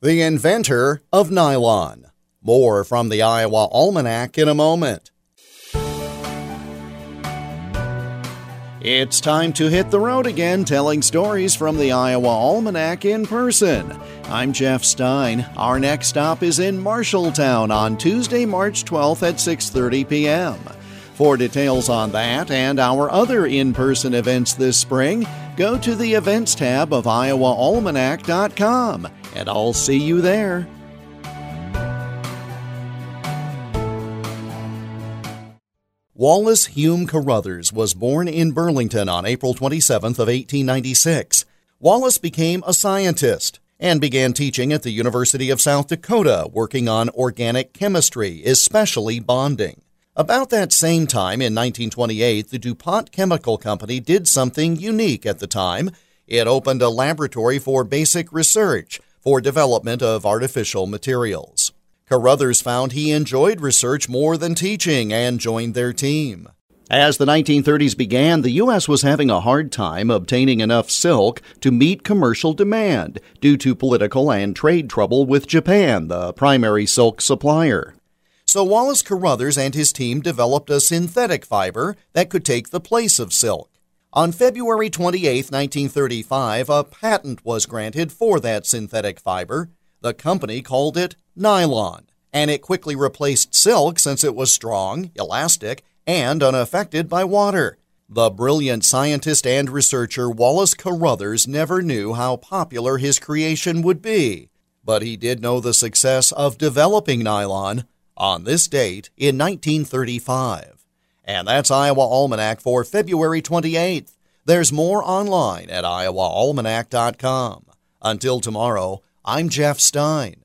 the inventor of nylon. More from the Iowa Almanac in a moment. It's time to hit the road again, telling stories from the Iowa Almanac in person. I'm Jeff Stein. Our next stop is in Marshalltown on Tuesday, March 12th at 6:30 p.m. For details on that and our other in-person events this spring, go to the events tab of iowaalmanac.com, and I'll see you there. Wallace Hume Carothers was born in Burlington on April 27th of 1896. Wallace became a scientist and began teaching at the University of South Dakota, working on organic chemistry, especially bonding. About that same time in 1928, the DuPont Chemical Company did something unique at the time. It opened a laboratory for basic research for development of artificial materials. Carothers found he enjoyed research more than teaching and joined their team. As the 1930s began, the U.S. was having a hard time obtaining enough silk to meet commercial demand due to political and trade trouble with Japan, the primary silk supplier. So Wallace Carothers and his team developed a synthetic fiber that could take the place of silk. On February 28, 1935, a patent was granted for that synthetic fiber. The company called it nylon, and it quickly replaced silk since it was strong, elastic, and unaffected by water. The brilliant scientist and researcher Wallace Carothers never knew how popular his creation would be, but he did know the success of developing nylon on this date in 1935. And that's Iowa Almanac for February 28th. There's more online at iowaalmanac.com. Until tomorrow, I'm Jeff Stein.